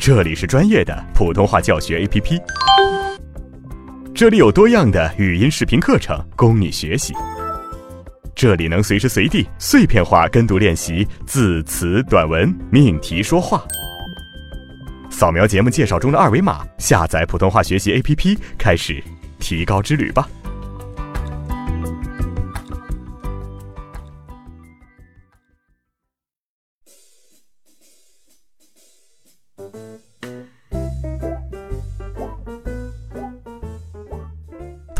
这里是专业的普通话教学 APP，这里有多样的语音视频课程供你学习，这里能随时随地碎片化跟读练习字词短文命题说话。扫描节目介绍中的二维码，下载普通话学习 APP，开始提高之旅吧。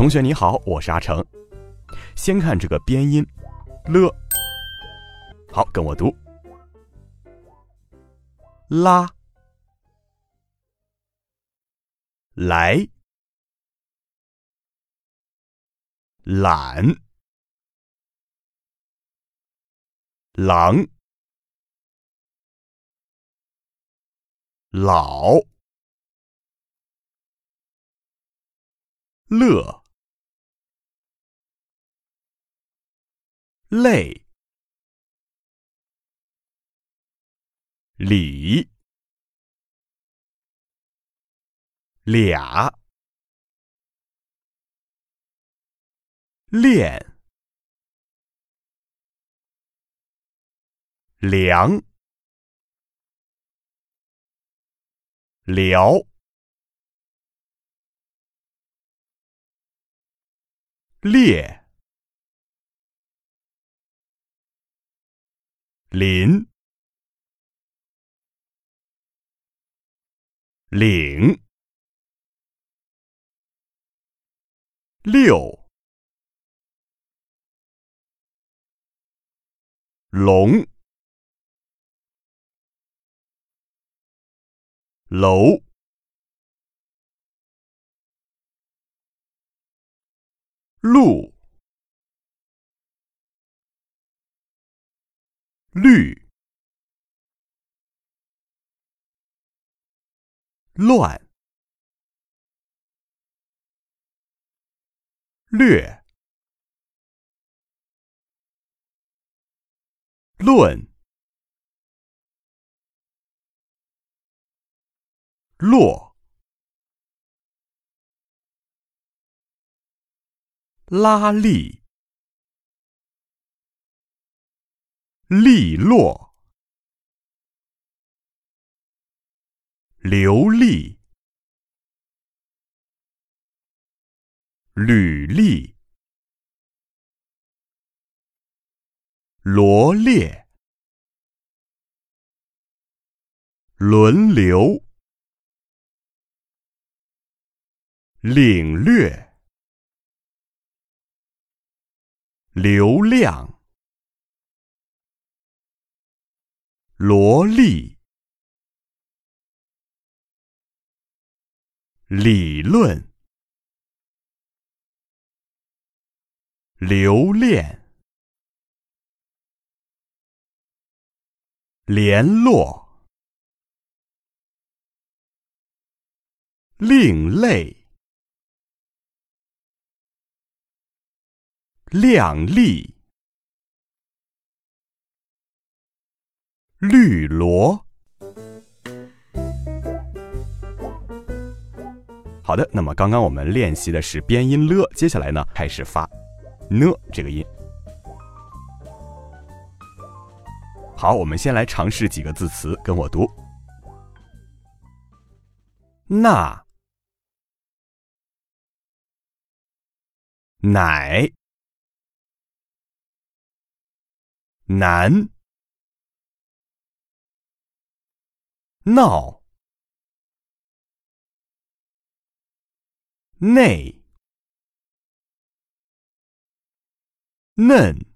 同学你好，我是阿成。先看这个边音了，好，跟我读。拉。来，懒，狼，老，乐，累，理。俩，练，凉，聊，列，林，岭。六，龙，楼，路，绿，乱。略，论，落，拉力，利落，流利。履历，罗列，轮流，领略，流量，萝莉，理论。留恋，联络，另类，靓丽，绿萝。好的，那么刚刚我们练习的是边音了，接下来呢，开始发。呢，这个音。好，我们先来尝试几个字词，跟我读。那，奶，难，闹，内。嫩，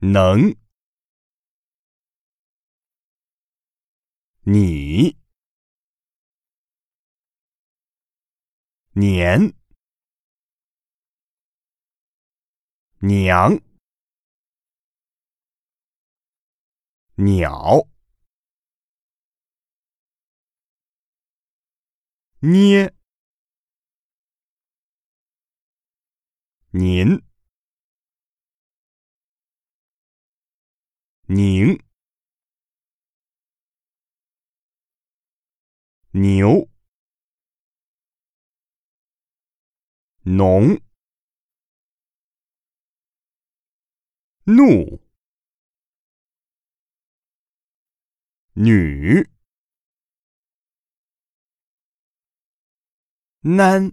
能，你，年，娘，鸟。捏您。拧牛。农。怒。女，男，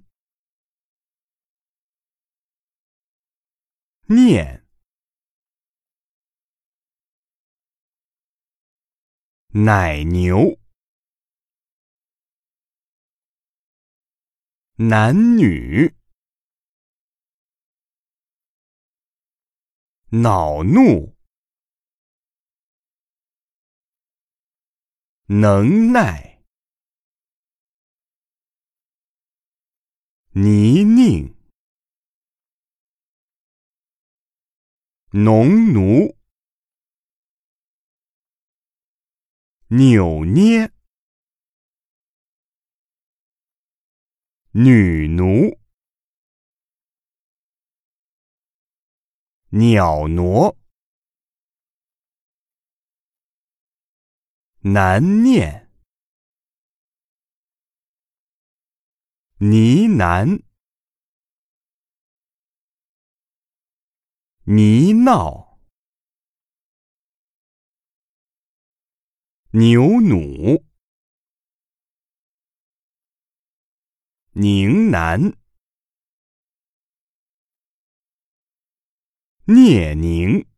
念。奶牛，男女，恼怒，能耐，泥泞，农奴。扭捏，女奴，鸟挪，难念，呢喃，呢闹。牛弩，宁南，聂宁。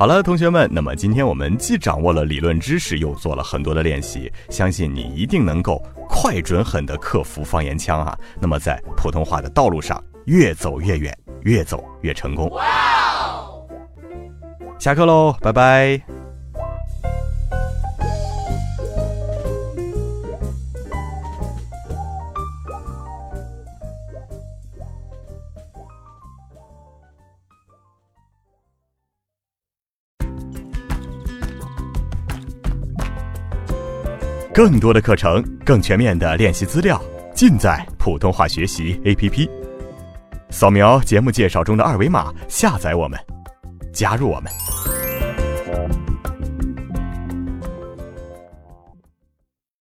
好了，同学们，那么今天我们既掌握了理论知识，又做了很多的练习，相信你一定能够快、准、狠地克服方言腔啊！那么在普通话的道路上越走越远，越走越成功。下课喽，拜拜。更多的课程，更全面的练习资料，尽在普通话学习 APP。扫描节目介绍中的二维码，下载我们。加入我们。